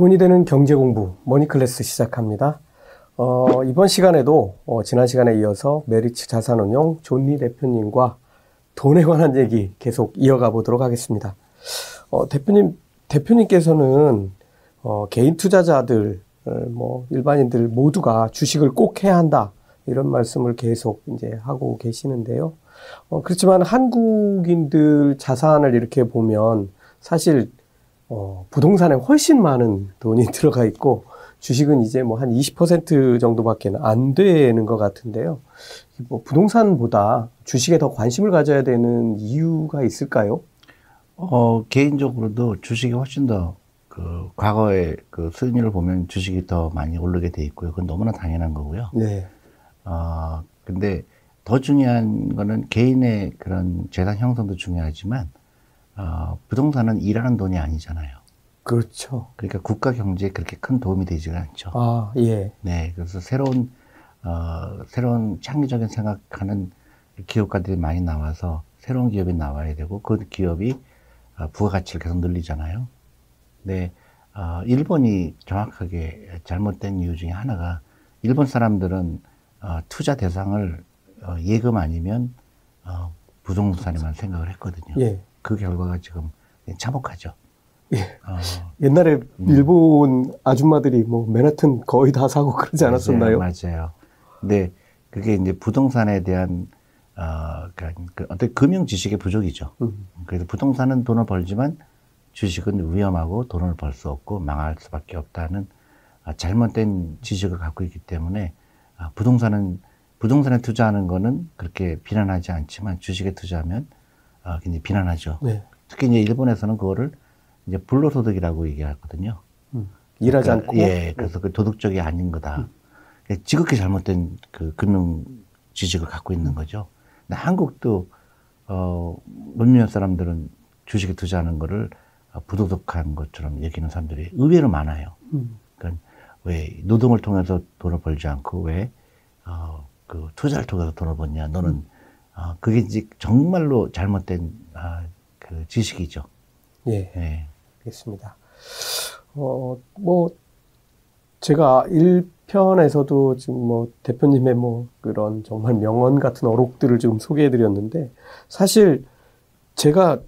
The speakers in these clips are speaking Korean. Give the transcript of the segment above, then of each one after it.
돈이 되는 경제 공부 머니클래스 시작합니다. 어, 이번 시간에도 어, 지난 시간에 이어서 메리츠 자산운용 존리 대표님과 돈에 관한 얘기 계속 이어가 보도록 하겠습니다. 어, 대표님 대표님께서는 어, 개인 투자자들 어, 뭐 일반인들 모두가 주식을 꼭 해야 한다 이런 말씀을 계속 이제 하고 계시는데요. 어, 그렇지만 한국인들 자산을 이렇게 보면 사실 어, 부동산에 훨씬 많은 돈이 들어가 있고 주식은 이제 뭐 한 20% 정도밖에 안 되는 것 같은데요. 뭐 부동산보다 주식에 더 관심을 가져야 되는 이유가 있을까요? 어, 개인적으로도 주식이 훨씬 더 그 과거의 그 수익률을 보면 주식이 더 많이 오르게 돼 있고요. 그건 너무나 당연한 거고요. 네. 어, 근데 더 중요한 거는 개인의 그런 재산 형성도 중요하지만 어, 부동산은 일하는 돈이 아니잖아요. 그렇죠. 그러니까 국가 경제에 그렇게 큰 도움이 되지가 않죠. 아, 예. 네, 그래서 새로운 어, 새로운 창의적인 생각하는 기업가들이 많이 나와서 새로운 기업이 나와야 되고 그 기업이 어, 부가가치를 계속 늘리잖아요. 네, 어, 일본이 정확하게 잘못된 이유 중에 하나가 일본 사람들은 어, 투자 대상을 어, 예금 아니면 어, 부동산에만 생각을 했거든요. 예. 그 결과가 지금 참혹하죠. 예. 어, 옛날에 음. 일본 아줌마들이 뭐 맨하튼 거의 다 사고 그러지 않았었나요? 맞아요. 맞아요. 근데 그게 이제 부동산에 대한 어, 그러니까 그 어떤 금융 지식의 부족이죠. 음. 그래서 부동산은 돈을 벌지만 주식은 위험하고 돈을 벌 수 없고 망할 수밖에 없다는 아, 잘못된 지식을 갖고 있기 때문에 아, 부동산은 부동산에 투자하는 거는 그렇게 비난하지 않지만 주식에 투자하면 아, 굉장히 비난하죠. 네. 특히 이제 일본에서는 그거를 이제 불로소득이라고 얘기하거든요. 음. 일하지 그러니까, 않고. 예, 그래서 그 도덕적이 아닌 거다. 그러니까 지극히 잘못된 그 금융 지식을 갖고 있는 거죠. 근데 한국도 어 몇몇 사람들은 주식에 투자하는 거를 어, 부도덕한 것처럼 여기는 사람들이 의외로 많아요. 음. 그러니까 왜 노동을 통해서 돈을 벌지 않고 왜 어, 그 투자를 통해서 돈을 버냐? 너는 어, 그게 이제 정말로 잘못된 아, 그 지식이죠. 예. 예. 알겠습니다. 어, 뭐, 제가 1편에서도 지금 뭐 대표님의 뭐 그런 정말 명언 같은 어록들을 지금 소개해 드렸는데 사실 제가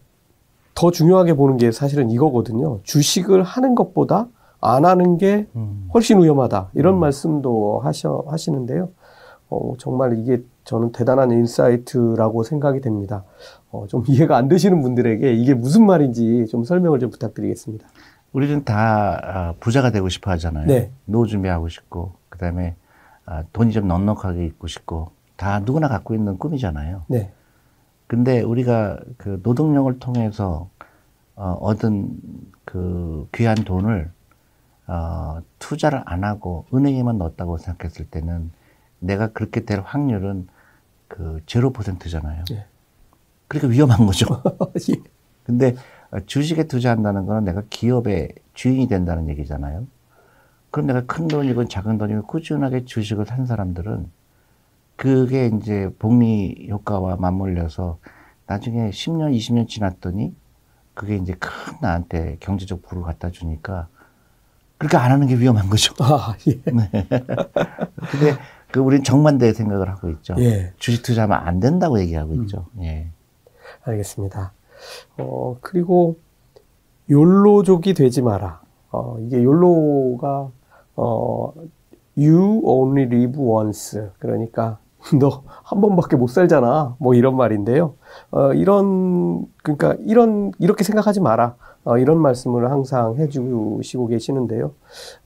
더 중요하게 보는 게 사실은 이거거든요. 주식을 하는 것보다 안 하는 게 음. 훨씬 위험하다. 이런 음. 말씀도 하셔, 하시는데요. 어, 정말 이게 저는 대단한 insight라고 생각이 됩니다. 어, 좀 이해가 안 되시는 분들에게 이게 무슨 말인지 좀 설명을 좀 부탁드리겠습니다. 우리는 다 아, 부자가 되고 싶어 하잖아요. 네. 노후 준비하고 싶고, 그 다음에 아, 돈이 좀 넉넉하게 있고 싶고, 다 누구나 갖고 있는 꿈이잖아요. 네. 근데 우리가 그 노동력을 통해서 어, 얻은 그 귀한 돈을 어, 투자를 안 하고 은행에만 넣었다고 생각했을 때는 내가 그렇게 될 확률은 그 제로 퍼센트잖아요. 네. 그러니까 위험한 거죠. 예. 근데 어, 주식에 투자한다는 거는 내가 기업의 주인이 된다는 얘기잖아요. 그럼 내가 큰 돈이건 작은 돈이건 꾸준하게 주식을 산 사람들은 그게 이제 복리 효과와 맞물려서 나중에 10년, 20년 지났더니 그게 이제 큰 나한테 경제적 부를 갖다 주니까 그렇게 안 하는 게 위험한 거죠. 아, 예. 근데 그 우리는 정반대의 생각을 하고 있죠. 예. 주식 투자하면 안 된다고 얘기하고 있죠. 음. 예. 알겠습니다. 어, 그리고 욜로족이 되지 마라. 어, 이게 욜로가 어, you only live once. 그러니까 너 한 번밖에 못 살잖아. 뭐 이런 말인데요. 어, 이런 그러니까 이런 이렇게 생각하지 마라. 어, 이런 말씀을 항상 해주시고 계시는데요.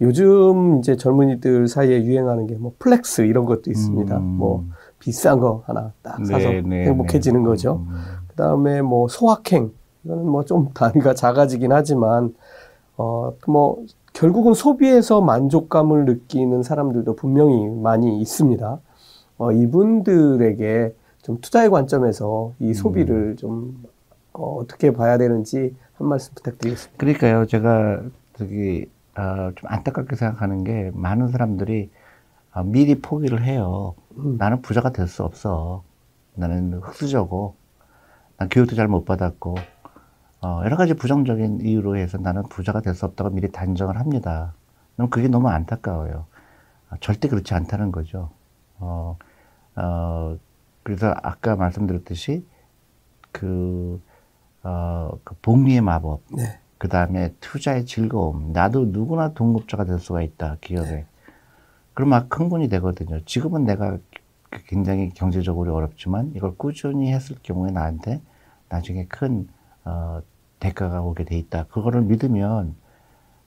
요즘 이제 젊은이들 사이에 유행하는 게 뭐 flex 이런 것도 있습니다. 음. 뭐 비싼 거 하나 딱 사서 네, 네, 행복해지는 네. 거죠. 음. 그 다음에 뭐 소확행. 이거는 뭐 좀 단위가 작아지긴 하지만, 어, 뭐, 결국은 소비에서 만족감을 느끼는 사람들도 분명히 많이 있습니다. 어, 이분들에게 좀 투자의 관점에서 이 소비를 좀, 어, 어떻게 봐야 되는지 한 말씀 부탁드리겠습니다. 그러니까요, 제가 저기 어, 좀 안타깝게 생각하는 게 많은 사람들이 어, 미리 포기를 해요. 음. 나는 부자가 될 수 없어. 나는 흑수저고, 난 교육도 잘 못 받았고, 어, 여러 가지 부정적인 이유로 해서 나는 부자가 될 수 없다고 미리 단정을 합니다. 그럼 그게 너무 안타까워요. 아, 절대 그렇지 않다는 거죠. 어, 어, 그래서 아까 말씀드렸듯이 그, 어, 그 복리의 마법, 네. 그 다음에 투자의 즐거움, 나도 누구나 동급자가 될 수가 있다, 기업에. 네. 그럼 막 흥분이 되거든요. 지금은 내가 굉장히 경제적으로 어렵지만 이걸 꾸준히 했을 경우에 나한테 나중에 큰, 어, 대가가 오게 돼 있다. 그거를 믿으면,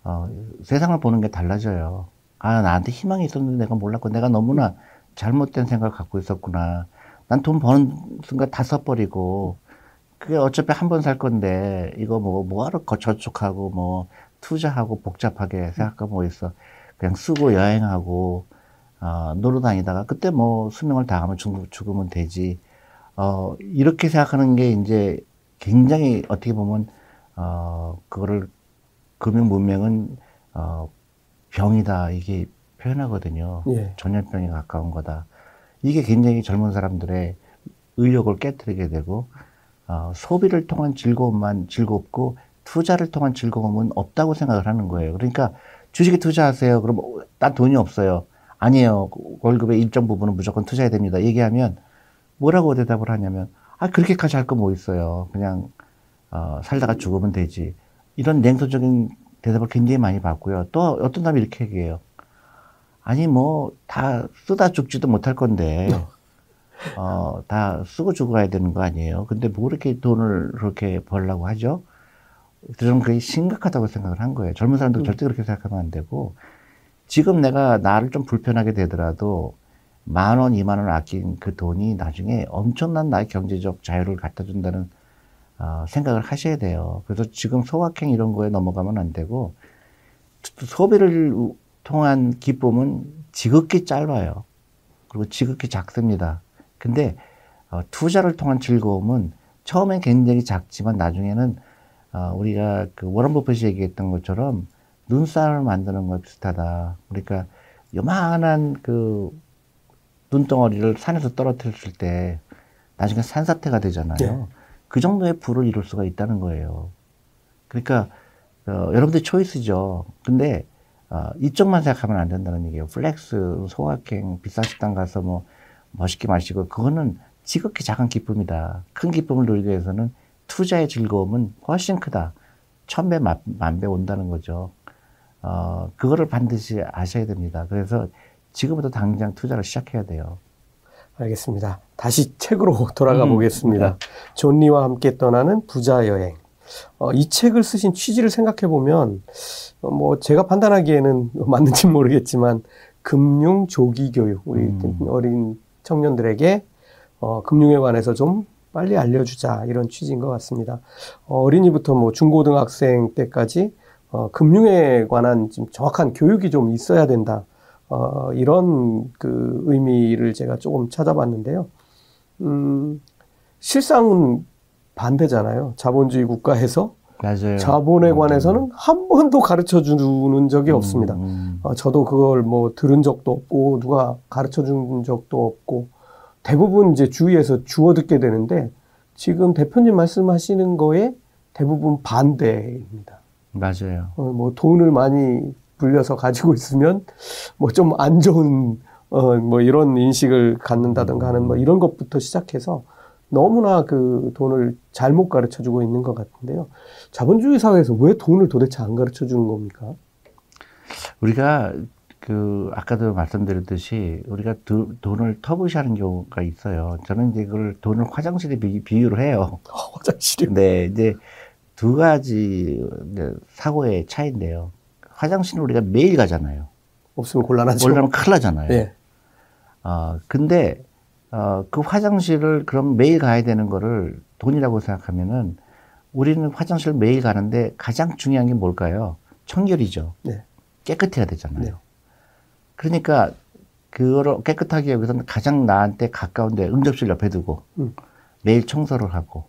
어, 세상을 보는 게 달라져요. 아, 나한테 희망이 있었는데 내가 몰랐고 내가 너무나 잘못된 생각을 갖고 있었구나. 난 돈 버는 순간 다 써버리고, 그게 어차피 한 번 살 건데, 이거 뭐, 뭐하러 저축하고, 뭐, 투자하고 복잡하게 생각하고 뭐 있어. 그냥 쓰고 여행하고, 어, 놀러 다니다가, 그때 뭐, 수명을 다하면 죽, 죽으면 되지. 어, 이렇게 생각하는 게 이제 굉장히 어떻게 보면, 어, 그거를, 금융 문명은, 어, 병이다. 이게 표현하거든요. 예. 전염병에 가까운 거다. 이게 굉장히 젊은 사람들의 의욕을 깨뜨리게 되고 어, 소비를 통한 즐거움만 즐겁고 투자를 통한 즐거움은 없다고 생각을 하는 거예요. 그러니까 주식에 투자하세요. 그럼 난 돈이 없어요. 아니에요. 월급의 일정 부분은 무조건 투자해야 됩니다. 얘기하면 뭐라고 대답을 하냐면 아 그렇게까지 할 거 뭐 있어요. 그냥 어, 살다가 죽으면 되지. 이런 냉소적인 대답을 굉장히 많이 받고요. 또 어떤 사람이 이렇게 얘기해요. 아니 뭐 다 쓰다 죽지도 못할 건데 어, 다 쓰고 죽어야 되는 거 아니에요. 근데 뭐 그렇게 돈을 그렇게 벌라고 하죠? 저는 그게 심각하다고 생각을 한 거예요. 젊은 사람들 음. 절대 그렇게 생각하면 안 되고 지금 내가 나를 좀 불편하게 되더라도 만 원, 이만 원 아낀 그 돈이 나중에 엄청난 나의 경제적 자유를 갖다 준다는 어, 생각을 하셔야 돼요. 그래서 지금 소확행 이런 거에 넘어가면 안 되고 소비를 통한 기쁨은 지극히 짧아요. 그리고 지극히 작습니다. 근데 어, 투자를 통한 즐거움은 처음엔 굉장히 작지만 나중에는 어, 우리가 그 워런 버핏이 얘기했던 것처럼 눈사람을 만드는 거 비슷하다. 그러니까 요만한 그 눈덩어리를 산에서 떨어뜨렸을 때 나중에 산사태가 되잖아요. 네. 그 정도의 부를 이룰 수가 있다는 거예요. 그러니까 어, 여러분들 초이스죠. 근데 어, 이쪽만 생각하면 안 된다는 얘기예요. flex, 소확행, 비싼 식당 가서 뭐 멋있게 마시고 그거는 지극히 작은 기쁨이다. 큰 기쁨을 누리기 위해서는 투자의 즐거움은 훨씬 크다. 천 배, 만배 온다는 거죠. 어, 그거를 반드시 아셔야 됩니다. 그래서 지금부터 당장 투자를 시작해야 돼요. 알겠습니다. 다시 책으로 돌아가 음, 보겠습니다. 네. 존리와 함께 떠나는 부자 여행. 어, 이 책을 쓰신 취지를 생각해 보면 어, 뭐 제가 판단하기에는 맞는지 모르겠지만 금융 조기 교육 우리 음. 어린 청년들에게 어, 금융에 관해서 좀 빨리 알려주자 이런 취지인 것 같습니다. 어, 어린이부터 뭐 중고등학생 때까지 어, 금융에 관한 좀 정확한 교육이 좀 있어야 된다. 어, 이런 그 의미를 제가 조금 찾아봤는데요. 음, 실상은 반대잖아요. 자본주의 국가에서 맞아요. 자본에 음. 관해서는 한 번도 가르쳐 주는 적이 음, 없습니다. 음. 어, 저도 그걸 뭐 들은 적도 없고 누가 가르쳐 준 적도 없고 대부분 이제 주위에서 주워 듣게 되는데 지금 대표님 말씀하시는 거에 대부분 반대입니다. 맞아요. 어, 뭐 돈을 많이 불려서 가지고 있으면 뭐 좀 안 좋은 어, 뭐 이런 인식을 갖는다든가 하는 뭐 이런 것부터 시작해서 너무나 그 돈을 잘못 가르쳐 주고 있는 것 같은데요. 자본주의 사회에서 왜 돈을 도대체 안 가르쳐 주는 겁니까? 우리가 그 아까도 말씀드렸듯이 우리가 두, 돈을 터부시하는 경우가 있어요. 저는 이제 그걸 돈을 화장실에 비, 비유를 해요. 어, 화장실이? 네, 이제 두 가지 사고의 차이인데요. 화장실은 우리가 매일 가잖아요. 없으면 곤란하죠. 곤란하면 큰일 나잖아요. 네. 어, 근데 어, 그 화장실을 그럼 매일 가야 되는 거를 돈이라고 생각하면은 우리는 화장실 매일 가는데 가장 중요한 게 뭘까요? 청결이죠. 네. 깨끗해야 되잖아요. 네. 그러니까 그거를 깨끗하게 위해서는 가장 나한테 가까운데 응접실 옆에 두고 음. 매일 청소를 하고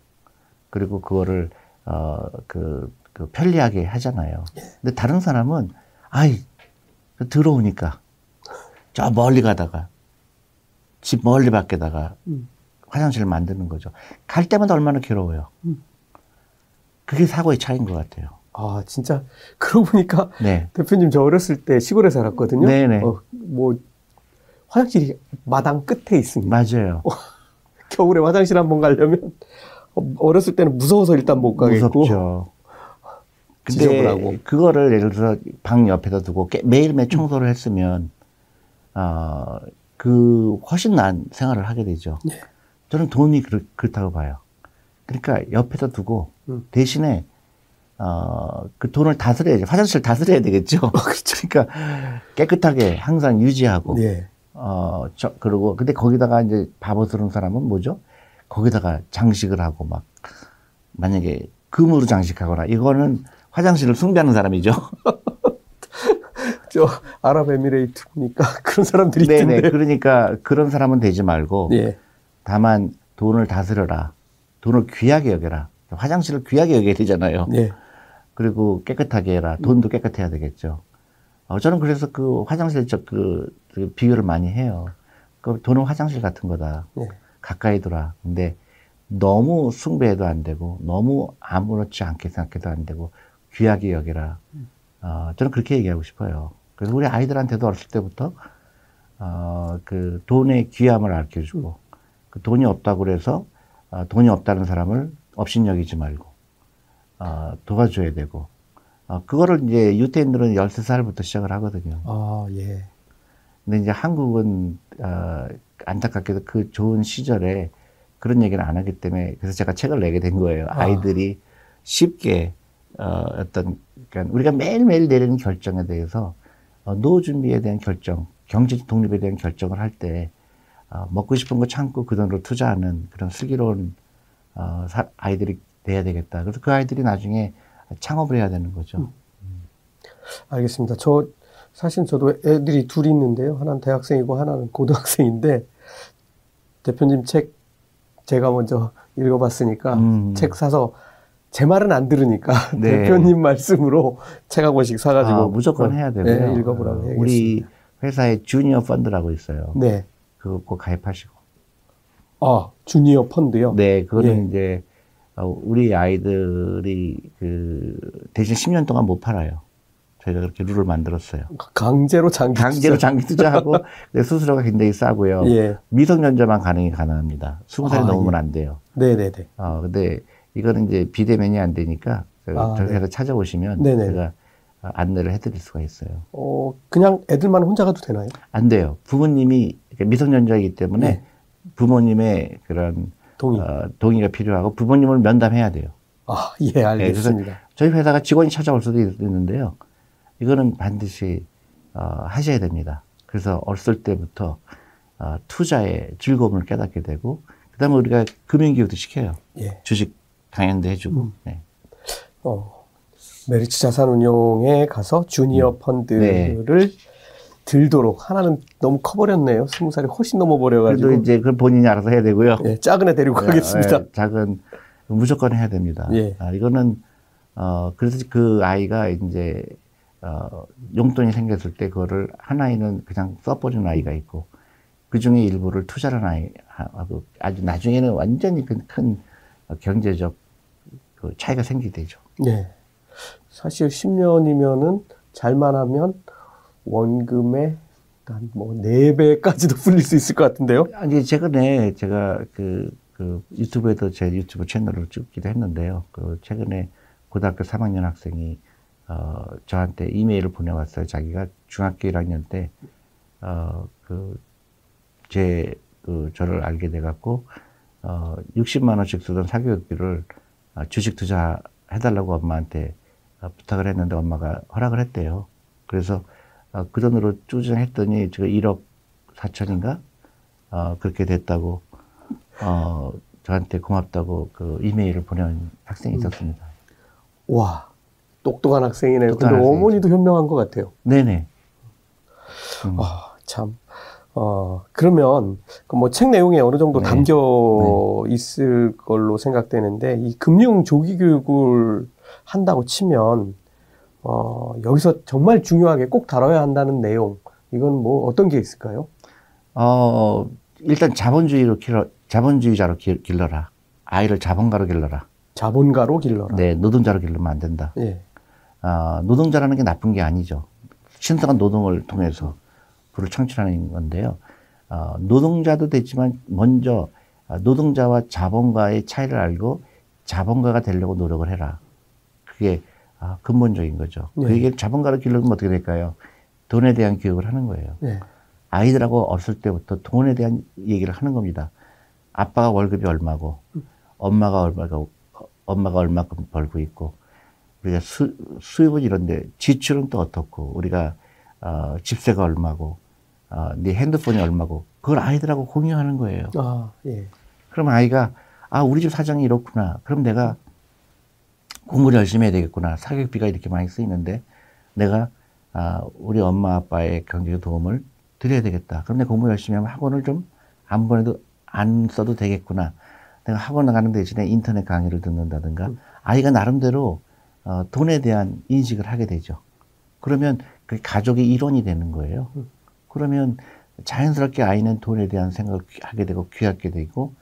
그리고 그거를 어그 그 편리하게 하잖아요. 네. 근데 다른 사람은 아이 들어오니까 저 멀리 가다가 집 멀리 밖에다가 음. 화장실을 만드는 거죠. 갈 때마다 얼마나 괴로워요. 음. 그게 사고의 차이인 것 같아요. 아, 진짜. 그러고 보니까 네. 대표님 저 어렸을 때 시골에 살았거든요. 네네. 어, 뭐, 화장실이 마당 끝에 있습니다. 맞아요. 겨울에 화장실 한 번 가려면 어, 어렸을 때는 무서워서 일단 못 가겠고. 무섭죠. 근데 하고. 그거를 예를 들어서 방 옆에다 두고 깨- 매일매일 청소를 했으면 어, 그 훨씬 나은 생활을 하게 되죠. 예. 저는 돈이 그렇, 그렇 다고 봐요. 그러니까 옆에다 두고 음. 대신에 어, 그 돈을 다스려야죠. 화장실 다스려야 되겠죠. 그렇죠. 그러니까 깨끗하게 항상 유지하고 예. 어, 저, 그러고, 근데 거기다가 이제 바보스러운 사람은 뭐죠? 거기다가 장식을 하고 막, 만약에 금으로 장식하거나, 이거는 화장실을 숭배하는 사람이죠. 저 아랍에미레이트 보니까 그런 사람들이 네네. 있던데. 그러니까 그런 사람은 되지 말고, 예. 다만 돈을 다스려라. 돈을 귀하게 여겨라. 화장실을 귀하게 여겨야 되잖아요. 예. 그리고 깨끗하게 해라. 돈도 깨끗해야 되겠죠. 어, 저는 그래서 그 화장실 저 그, 그 비교를 많이 해요. 그 돈은 화장실 같은 거다. 예. 가까이 두라. 근데 너무 숭배해도 안 되고 너무 아무렇지 않게 생각해도 안 되고 귀하게 여기라. 어, 저는 그렇게 얘기하고 싶어요. 그래서 우리 아이들한테도 어렸을 때부터 어, 그 돈의 귀함을 알려주고 그 돈이 없다고 그래서 어, 돈이 없다는 사람을 업신여기지 말고 어, 도와줘야 되고 어, 그거를 이제 유태인들은 13살부터 시작을 하거든요. 아, 예. 근데 이제 한국은 어, 안타깝게도 그 좋은 시절에 그런 얘기를 안 하기 때문에 그래서 제가 책을 내게 된 거예요. 아. 아이들이 쉽게 어, 어떤 그러니까 우리가 매일매일 내리는 결정에 대해서 어, 노후 준비에 대한 결정, 경제적 독립에 대한 결정을 할때 어, 먹고 싶은 거 참고 그 돈으로 투자하는 그런 슬기로운 어, 사- 아이들이 돼야 되겠다. 그래서 그 아이들이 나중에 창업을 해야 되는 거죠. 알겠습니다. 저 사실 저도 애들이 둘이 있는데요. 하나는 대학생이고 하나는 고등학생인데 대표님 책 제가 먼저 읽어봤으니까 음. 책 사서 제 말은 안 들으니까 네. 대표님 말씀으로 책 한 권씩 사가지고 아, 무조건 해야 되고요. 네, 읽어보라고 어, 해야겠습니다. 우리 회사에 주니어 펀드라고 있어요. 네. 그거 꼭 가입하시고. 아 주니어 펀드요. 네, 그거는 예. 이제 어, 우리 아이들이 그 대신 10년 동안 못 팔아요. 저희가 그렇게 룰을 만들었어요. 강제로 장기 강제로 투자. 장기 투자하고 수수료가 굉장히 싸고요. 예. 미성년자만 가능이 가능합니다. 20살이 아, 넘으면 예. 안 돼요. 네네네. 어, 근데 이거는 이제 비대면이 안 되니까 저- 아, 저희 네. 회사 찾아오시면 네네. 제가 어, 안내를 해드릴 수가 있어요. 어 그냥 애들만 혼자 가도 되나요? 안 돼요. 부모님이 이렇게 미성년자이기 때문에 네. 부모님의 그런 동의. 어, 동의가 필요하고 부모님을 면담해야 돼요. 아 예 알겠습니다. 저희 회사가 직원이 찾아올 수도 있- 있는데요. 이거는 반드시 어, 하셔야 됩니다. 그래서 어렸을 때부터 어, 투자의 즐거움을 깨닫게 되고 그다음에 우리가 금융교육도 시켜요. 예. 주식 강연도 해주고. 음. 네. 어, 메리츠 자산운용에 가서 주니어 펀드를 들도록 하나는 너무 커버렸네요. 스무 살이 훨씬 그래도 넘어버려가지고 이제 그걸 본인이 알아서 해야 되고요. 예, 작은 애 데리고 가겠습니다. 예, 작은 무조건 해야 됩니다. 예. 아, 이거는 어 그래서 그 아이가 이제 어 용돈이 생겼을 때 그거를 한 아이는 그냥 써버리는 아이가 있고 그 중에 일부를 투자를 아이 하고 아주 나중에는 완전히 큰, 큰 경제적 그 차이가 생기게 되죠. 예. 사실 10년이면은 잘만 하면 원금의 한뭐 4배까지도 불릴 수 있을 것 같은데요. 아니 최근에 제가 그, 그 유튜브에도 제 유튜브 채널을 찍기도 했는데요. 그 최근에 고등학교 3학년 학생이 어 저한테 이메일을 보내왔어요. 자기가 중학교 1학년 때 어 그 제 그 저를 알게 돼 갖고 어 60만 원씩 쓰던 사교육비를 어, 주식 투자 해달라고 엄마한테 어, 부탁을 했는데 엄마가 허락을 했대요. 그래서 어, 그 돈으로 추정했더니 제가 1억 4천인가 어, 그렇게 됐다고, 어, 저한테 고맙다고 그 이메일을 보낸 학생이 있었습니다. 와, 똑똑한 학생이네요. 똑똑한 근데 학생이죠. 어머니도 현명한 것 같아요. 네네. 음. 아, 참. 어, 그러면 그뭐책 내용에 어느 정도 네. 담겨 있을 걸로 생각되는데 이 금융 조기 교육을 한다고 치면 어, 여기서 정말 중요하게 꼭 다뤄야 한다는 내용 이건 뭐 어떤 게 있을까요? 어, 일단 자본주의로 길러, 자본주의자로 길, 길러라. 아이를 자본가로 길러라. 자본가로 길러라. 네, 노동자로 길르면 안 된다. 예. 아, 노동자라는 게 나쁜 게 아니죠. 신성한 노동을 통해서 부를 창출하는 건데요. 어, 노동자도 됐지만 먼저 아, 노동자와 자본가의 차이를 알고 자본가가 되려고 노력을 해라. 그게 아, 근본적인 거죠. 네. 그 얘기를 자본가로 길러면 어떻게 될까요? 돈에 대한 교육을 하는 거예요. 예. 아이들하고 어렸을 때부터 돈에 대한 얘기를 하는 겁니다. 아빠가 월급이 얼마고, 엄마가 얼마고, 엄마가 얼마큼 벌고 있고, 우리가 수, 수입은 이런데 지출은 또 어떻고, 우리가 어, 집세가 얼마고, 어, 네 핸드폰이 얼마고, 그걸 아이들하고 공유하는 거예요. 아, 예. 그럼 아이가 아 우리 집 사정이 이렇구나. 그럼 내가 공부를 열심히 해야 되겠구나. 사교육비가 이렇게 많이 쓰이는데 내가 아 우리 엄마 아빠의 경제적 도움을 드려야 되겠다. 그럼 내가 공부 열심히 하면 학원을 좀 안 보내도 안 써도 되겠구나. 내가 학원 나가는 대신에 인터넷 강의를 듣는다든가 아이가 나름대로 어, 돈에 대한 인식을 하게 되죠. 그러면 그 가족의 일원이 되는 거예요. 그러면 자연스럽게 아이는 돈에 대한 생각을 하게 되고 귀하게 되고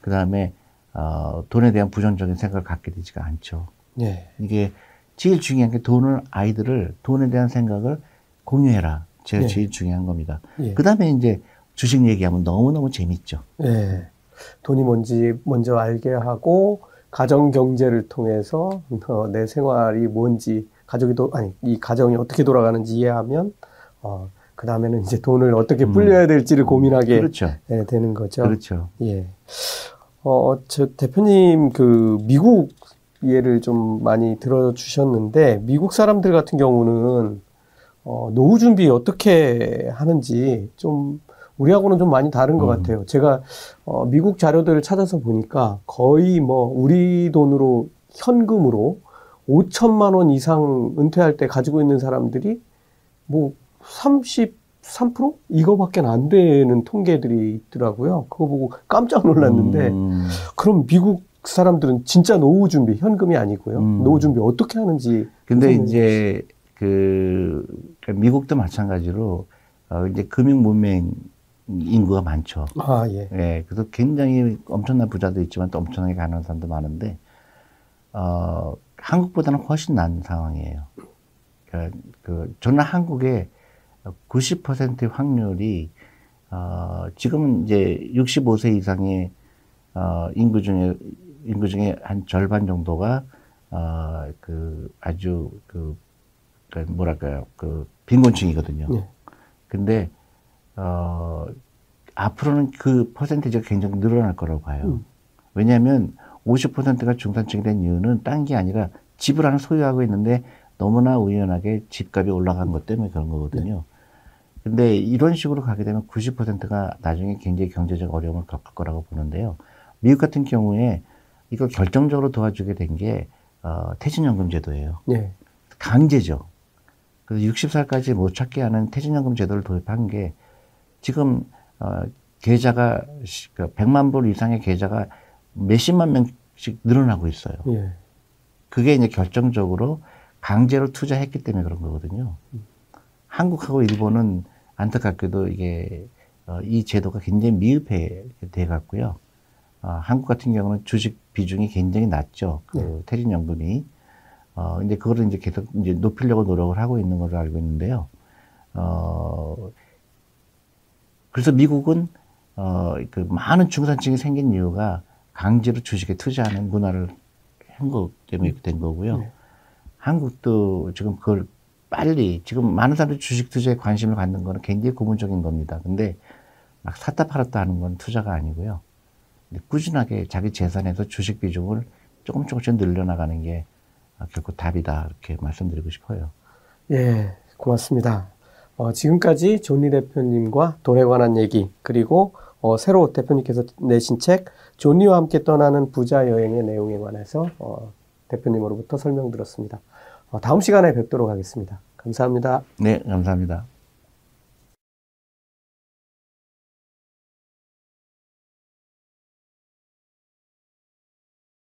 그 다음에 어, 돈에 대한 부정적인 생각을 갖게 되지가 않죠. 예. 이게 제일 중요한 게 돈을 아이들을 돈에 대한 생각을 공유해라. 제가 네. 제일 중요한 겁니다. 예. 그 다음에 이제 주식 얘기하면 너무 너무 재밌죠. 예. 돈이 뭔지 먼저 알게 하고 가정 경제를 통해서 어, 내 생활이 뭔지 가족이 도 아니 이 가정이 어떻게 돌아가는지 이해하면 어, 그 다음에는 이제 돈을 어떻게 불려야 될지를 고민하게 그렇죠. 예, 되는 거죠. 그렇죠. 예. 어, 저 대표님 그 미국 예를 좀 많이 들어주셨는데 미국 사람들 같은 경우는 어, 노후 준비 어떻게 하는지 좀 우리하고는 좀 많이 다른 것 음. 같아요. 제가 어, 미국 자료들을 찾아서 보니까 거의 뭐 우리 돈으로 현금으로 5천만 원 이상 은퇴할 때 가지고 있는 사람들이 뭐 33% 이거밖에 안 되는 통계들이 있더라고요. 그거 보고 깜짝 놀랐는데 음, 그럼 미국 사람들은 진짜 노후 준비 현금이 아니고요. 음. 노후 준비 어떻게 하는지 근데. 이제 그 그러니까 미국도 마찬가지로 어, 이제 금융 문맹 인구가 많죠. 아 예. 예, 그래서 굉장히 엄청난 부자도 있지만 또 엄청나게 가난한 사람도 많은데, 어, 한국보다는 훨씬 나은 상황이에요. 그, 그, 저는 한국 의 90%의 확률이, 어, 지금은 이제 65세 이상의, 어, 인구 중에, 인구 중에 한 절반 정도가, 어, 그, 아주 그, 그 뭐랄까요, 그, 빈곤층이거든요. 예. 근데 어 앞으로는 그 퍼센티지가 굉장히 늘어날 거라고 봐요. 음. 왜냐하면 50%가 중산층이 된 이유는 딴 게 아니라 집을 하나 소유하고 있는데 너무나 우연하게 집값이 올라간 것 때문에 그런 거거든요. 근데 이런 식으로 가게 되면 90%가 나중에 굉장히 경제적 어려움을 겪을 거라고 보는데요. 미국 같은 경우에 이걸 결정적으로 도와주게 된 게 어, 퇴직연금 제도예요. 예. 강제죠. 그래서 60살까지 못 찾게 하는 퇴직연금 제도를 도입한 게 지금 어, 계좌가 시- 그 100만 불 이상의 계좌가 몇십만 명씩 늘어나고 있어요. 예. 그게 이제 결정적으로 강제로 투자했기 때문에 그런 거거든요. 한국하고 일본은 안타깝게도 이게 어, 이 제도가 굉장히 미흡해 돼 갔고요. 어, 한국 같은 경우는 주식 비중이 굉장히 낮죠. 그 네. 퇴직연금이. 어, 근데 그거를 이제 계속 이제 높이려고 노력을 하고 있는 걸로 알고 있는데요. 어, 그래서 미국은 어, 그 많은 중산층이 생긴 이유가 강제로 주식에 투자하는 문화를 한 것 때문에 된 거고요. 네. 한국도 지금 그걸 빨리 지금 많은 사람들이 주식 투자에 관심을 갖는 거는 굉장히 고문적인 겁니다. 근데 막 샀다 팔았다 하는 건 투자가 아니고요. 꾸준하게 자기 재산에서 주식 비중을 조금 조금씩 늘려나가는 게 아, 결코 답이다 이렇게 말씀드리고 싶어요. 예, 고맙습니다. 어, 지금까지 존리 대표님과 돈에 관한 얘기, 그리고 어, 새로 대표님께서 내신 책, 존리와 함께 떠나는 부자 여행의 내용에 관해서 어, 대표님으로부터 설명 들었습니다. 어, 다음 시간에 뵙도록 하겠습니다. 감사합니다. 네, 감사합니다.